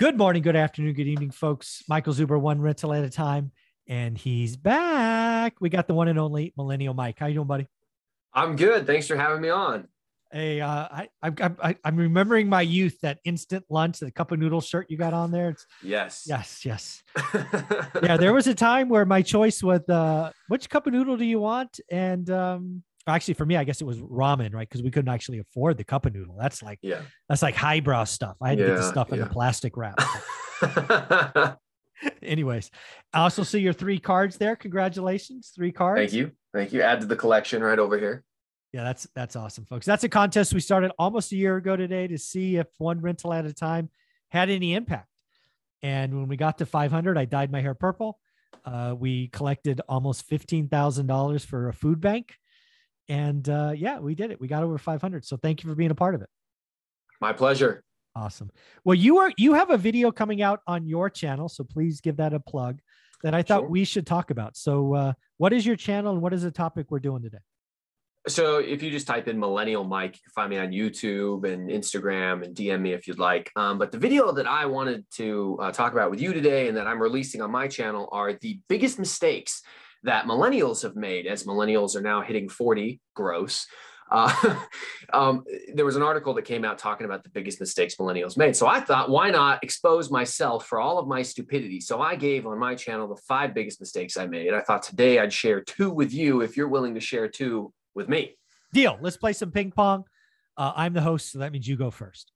Good morning, good afternoon, good evening, folks. Michael Zuber, one rental at a time, and he's back. We got the one and only Millennial Mike. How you doing, buddy? I'm good. Thanks for having me on. Hey, uh, I, I, I, I'm remembering my youth. That instant lunch, the cup of noodle shirt you got on there. It's, yes, yes, yes. yeah, there was a time where my choice was, uh, which cup of noodle do you want? And um, actually for me i guess it was ramen right? Because we couldn't actually afford the cup of noodle. That's like yeah. that's like highbrow stuff. I had to get the stuff in the plastic wrap. Anyways i also see your three cards there. Congratulations three cards. Thank you. Thank you. Add to the collection right over here. Yeah that's that's awesome folks. That's a contest we started almost a year ago today to see if one rental at a time had any impact. And when we got to 500 i dyed my hair purple. Uh, we collected almost $15000 for a food bank and uh, yeah, we did it. We got over 500. So thank you for being a part of it. My pleasure. Awesome. Well, you are you have a video coming out on your channel, so please give that a plug that I thought sure. we should talk about. So, uh, what is your channel and what is the topic we're doing today? So, if you just type in Millennial Mike, you can find me on YouTube and Instagram and DM me if you'd like. Um, but the video that I wanted to uh, talk about with you today and that I'm releasing on my channel are the biggest mistakes that millennials have made as millennials are now hitting 40 gross. Uh, um, there was an article that came out talking about the biggest mistakes millennials made. So I thought, why not expose myself for all of my stupidity? So I gave on my channel the five biggest mistakes I made. I thought today I'd share two with you if you're willing to share two with me. Deal. Let's play some ping pong. Uh, I'm the host, so that means you go first.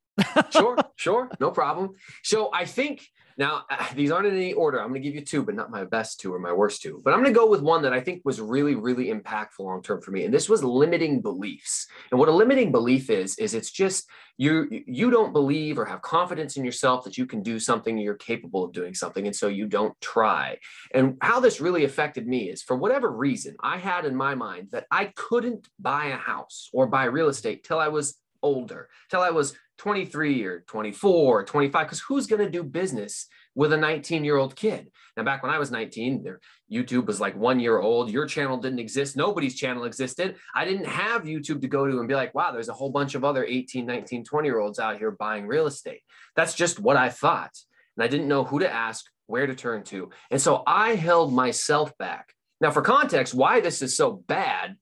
Sure, sure, no problem. So I think now, uh, these aren't in any order. I'm going to give you two, but not my best two or my worst two. But I'm going to go with one that I think was really, really impactful long term for me. And this was limiting beliefs. And what a limiting belief is, is it's just you you don't believe or have confidence in yourself that you can do something, you're capable of doing something, and so you don't try. And how this really affected me is for whatever reason, I had in my mind that I couldn't buy a house or buy real estate till I was older, till I was 23 or 24 or 25 because who's going to do business with a 19 year old kid? Now back when i was 19 there youtube was like one year old your channel didn't exist nobody's channel existed. I didn't have youtube to go to and be like wow there's a whole bunch of other 18 19 20 year olds out here buying real estate. That's just what i thought and i didn't know who to ask where to turn to and so i held myself back. Now for context why this is so bad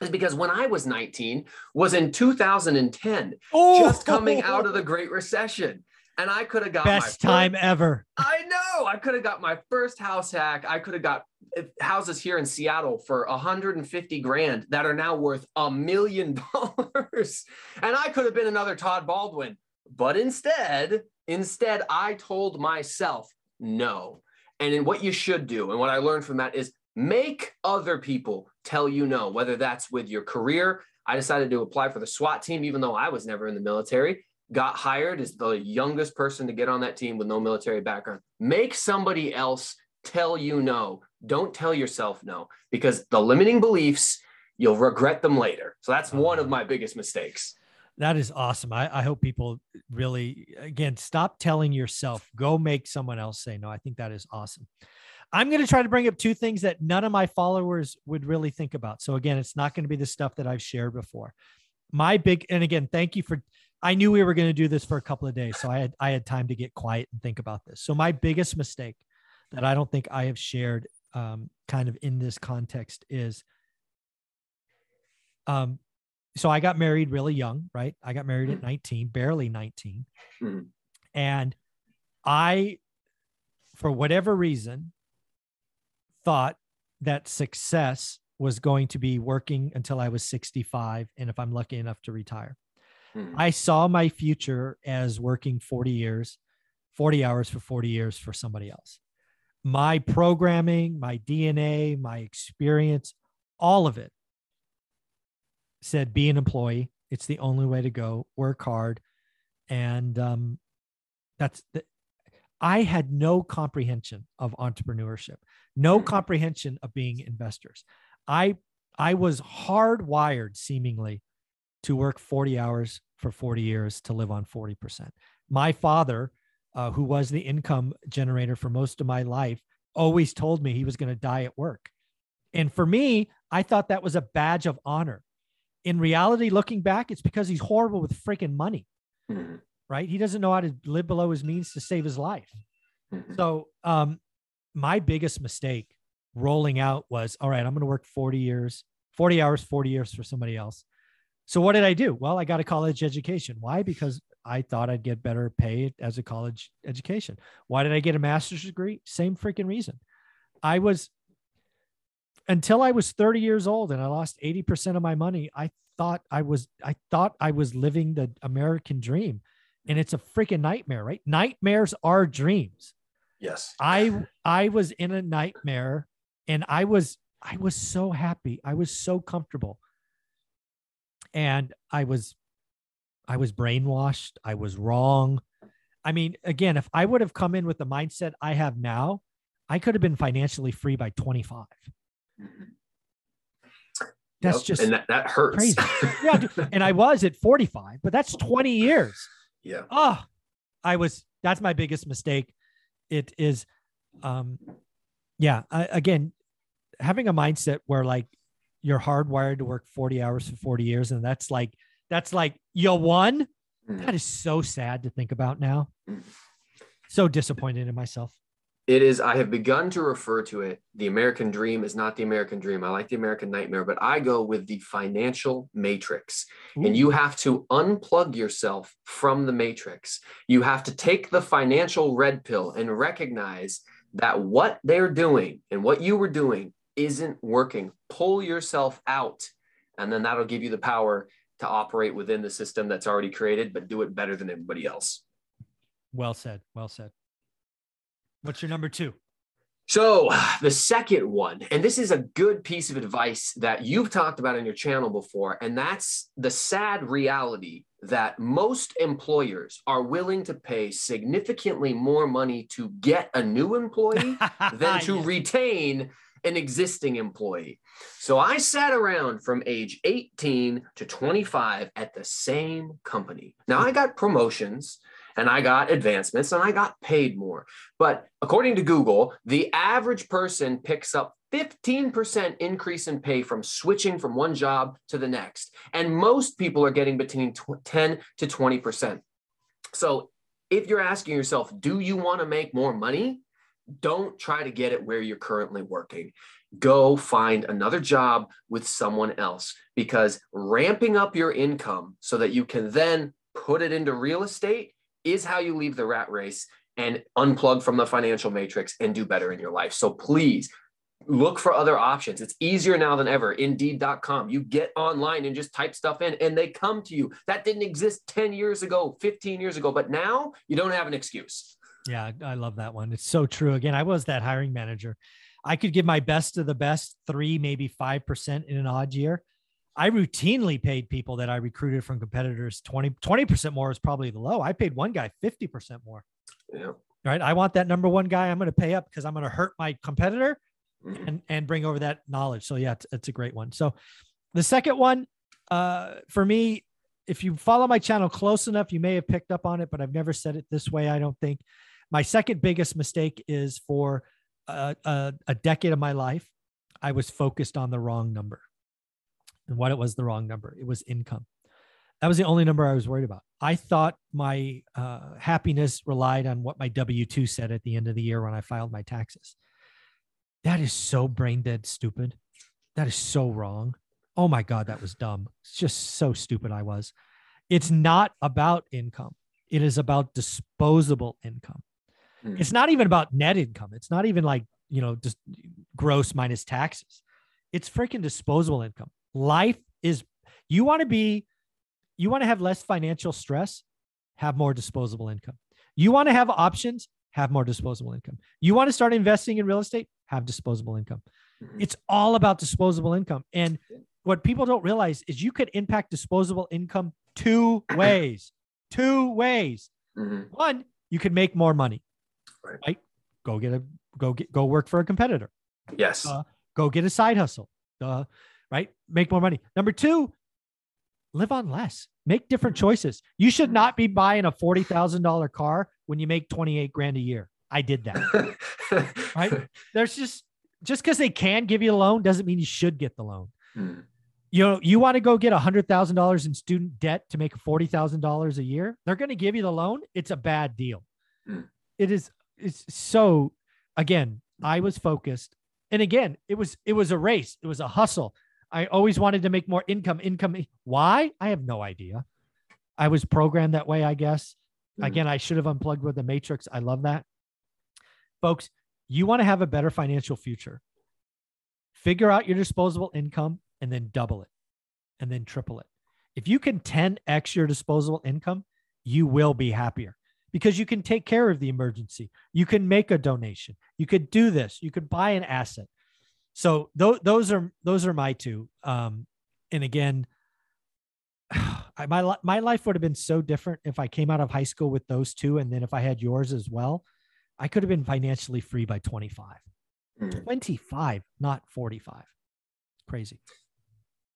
is because when I was 19 was in 2010, oh. just coming out of the Great Recession. And I could have got my best time first, ever. I know. I could have got my first house hack. I could have got eh, houses here in Seattle for 150 grand that are now worth a million dollars. And I could have been another Todd Baldwin. But instead, instead, I told myself no. And in what you should do, and what I learned from that is Make other people tell you no, whether that's with your career. I decided to apply for the SWAT team, even though I was never in the military. Got hired as the youngest person to get on that team with no military background. Make somebody else tell you no. Don't tell yourself no, because the limiting beliefs, you'll regret them later. So that's one of my biggest mistakes. That is awesome. I, I hope people really, again, stop telling yourself, go make someone else say no. I think that is awesome. I'm going to try to bring up two things that none of my followers would really think about. So again, it's not going to be the stuff that I've shared before. My big and again, thank you for I knew we were going to do this for a couple of days, so I had I had time to get quiet and think about this. So my biggest mistake that I don't think I have shared um, kind of in this context is um so I got married really young, right? I got married at 19, barely 19. Mm-hmm. And I for whatever reason thought that success was going to be working until I was 65 and if I'm lucky enough to retire. Hmm. I saw my future as working 40 years, 40 hours for 40 years for somebody else. My programming, my DNA, my experience, all of it said be an employee. It's the only way to go. Work hard. And um, that's the, I had no comprehension of entrepreneurship, no mm-hmm. comprehension of being investors. I I was hardwired seemingly to work 40 hours for 40 years to live on 40%. My father, uh, who was the income generator for most of my life, always told me he was going to die at work. And for me, I thought that was a badge of honor. In reality, looking back, it's because he's horrible with freaking money. Mm-hmm. right? He doesn't know how to live below his means to save his life. Mhm. So, um, my biggest mistake rolling out was all right, I'm going to work 40 years, 40 hours, 40 years for somebody else. So, what did I do? Well, I got a college education. Why? Because I thought I'd get better pay as a college education. Why did I get a master's degree? Same freaking reason. I was, until I was 30 years old and I lost 80% of my money, I thought I was, I thought I was living the American dream. And it's a freaking nightmare, right? Nightmares are dreams. Yes. I I was in a nightmare and I was I was so happy. I was so comfortable. And I was I was brainwashed. I was wrong. I mean, again, if I would have come in with the mindset I have now, I could have been financially free by 25. Mhm. That's Yep, just and that, that hurts. crazy. Yeah, dude, and I was at 45, but that's 20 years. Yeah. oh i was that's my biggest mistake it is um yeah I, again having a mindset where like you're hardwired to work 40 hours for 40 years and that's like that's like you won Mhm. that is so sad to think about now Mhm. so disappointed in myself It is, I have begun to refer to it. The American dream is not the American dream. I like the American nightmare, but I go with the financial matrix. And you have to unplug yourself from the matrix. You have to take the financial red pill and recognize that what they're doing and what you were doing isn't working. Pull yourself out, and then that'll give you the power to operate within the system that's already created, but do it better than everybody else. well said well said what's your number two So, the second one, and this is a good piece of advice that you've talked about on your channel before, and that's the sad reality that most employers are willing to pay significantly more money to get a new employee than to Yes. retain an existing employee. So, I sat around from age 18 to 25 at the same company. Now, I got promotions and I got advancements and I got paid more. But according to Google, the average person picks up 15% increase in pay from switching from one job to the next. And most people are getting between tw- 10 to 20%. So if you're asking yourself, do you want to make more money? Don't try to get it where you're currently working. Go find another job with someone else because ramping up your income so that you can then put it into real estate is how you leave the rat race and unplug from the financial matrix and do better in your life. So please look for other options. It's easier now than ever. Indeed.com. You get online and just type stuff in and they come to you. That didn't exist 10 years ago, 15 years ago, but now you don't have an excuse. Yeah, I love that one. It's so true. Again, I was that hiring manager. I could give my best of the best, three, maybe 5% in an odd year. I routinely paid people that I recruited from competitors 20, 20% more is probably the low. I paid one guy 50% more, Yeah. right? I want that number one guy I'm going to pay up because I'm going to hurt my competitor Mhm. and, and bring over that knowledge. So yeah, it's, it's a great one. So the second one uh, for me, if you follow my channel close enough, you may have picked up on it, but I've never said it this way. I don't think my second biggest mistake is for a, a, a decade of my life, I was focused on the wrong number. And what it was the wrong number, it was income. That was the only number I was worried about. I thought my uh, happiness relied on what my W 2 said at the end of the year when I filed my taxes. That is so brain dead stupid. That is so wrong. Oh my God, that was dumb. It's just so stupid I was. It's not about income, it is about disposable income. Mhm. It's not even about net income. It's not even like, you know, just gross minus taxes. It's freaking disposable income. Life is, you want to be, you want to have less financial stress, have more disposable income. You want to have options, have more disposable income. You want to start investing in real estate, have disposable income. Mhm. It's all about disposable income. And what people don't realize is you could impact disposable income two ways. two ways. Mhm. One, you can make more money. Right. Go get a go get go work for a competitor. Yes. Uh, Go get a side hustle. Uh, right? Make more money. Number two, live on less. Make different choices. You should not be buying a forty thousand dollar car when you make twenty eight grand a year. I did that. right? There's just just because they can give you a loan doesn't mean you should get the loan. Mhm. you know, you want to go get a hundred thousand dollars in student debt to make forty thousand dollars a year. They're going to give you the loan. It's a bad deal. Mm. It is. It's so. Again, I was focused, and again, it was it was a race. It was a hustle. I always wanted to make more income. Income. Why? I have no idea. I was programmed that way, I guess. Mm. Again, I should have unplugged with the matrix. I love that. Folks, you want to have a better financial future. Figure out your disposable income and then double it and then triple it. If you can 10x your disposable income, you will be happier because you can take care of the emergency. You can make a donation. You could do this. You could buy an asset. So th- those are those are my two. Um, and again, I, my my life would have been so different if I came out of high school with those two, and then if I had yours as well, I could have been financially free by 25. Mm. 25, not 45. Crazy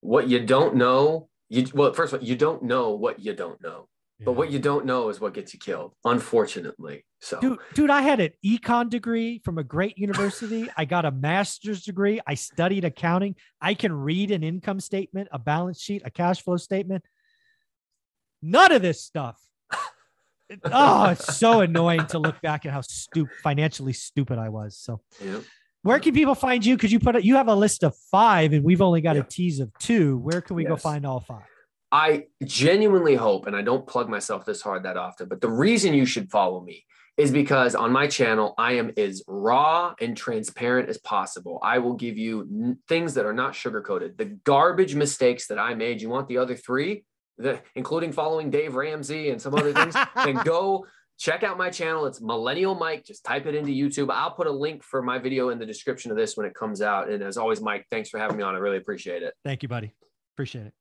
what you don't know, you well, first of all, you don't know what you don't know. Yeah. But what you don't know is what gets you killed, unfortunately. So, dude, dude, I had an econ degree from a great university. I got a master's degree. I studied accounting. I can read an income statement, a balance sheet, a cash flow statement. None of this stuff. oh, it's so annoying to look back at how stupid, financially stupid I was. So, yeah. Where can people find you? Because you put it, you have a list of five, and we've only got yeah. a tease of two. Where can we yes. go find all five? I genuinely hope, and I don't plug myself this hard that often, but the reason you should follow me is because on my channel, I am as raw and transparent as possible. I will give you n- things that are not sugarcoated. The garbage mistakes that I made, you want the other three, the, including following Dave Ramsey and some other things, then go check out my channel. It's Millennial Mike. Just type it into YouTube. I'll put a link for my video in the description of this when it comes out. And as always, Mike, thanks for having me on. I really appreciate it. Thank you, buddy. Appreciate it.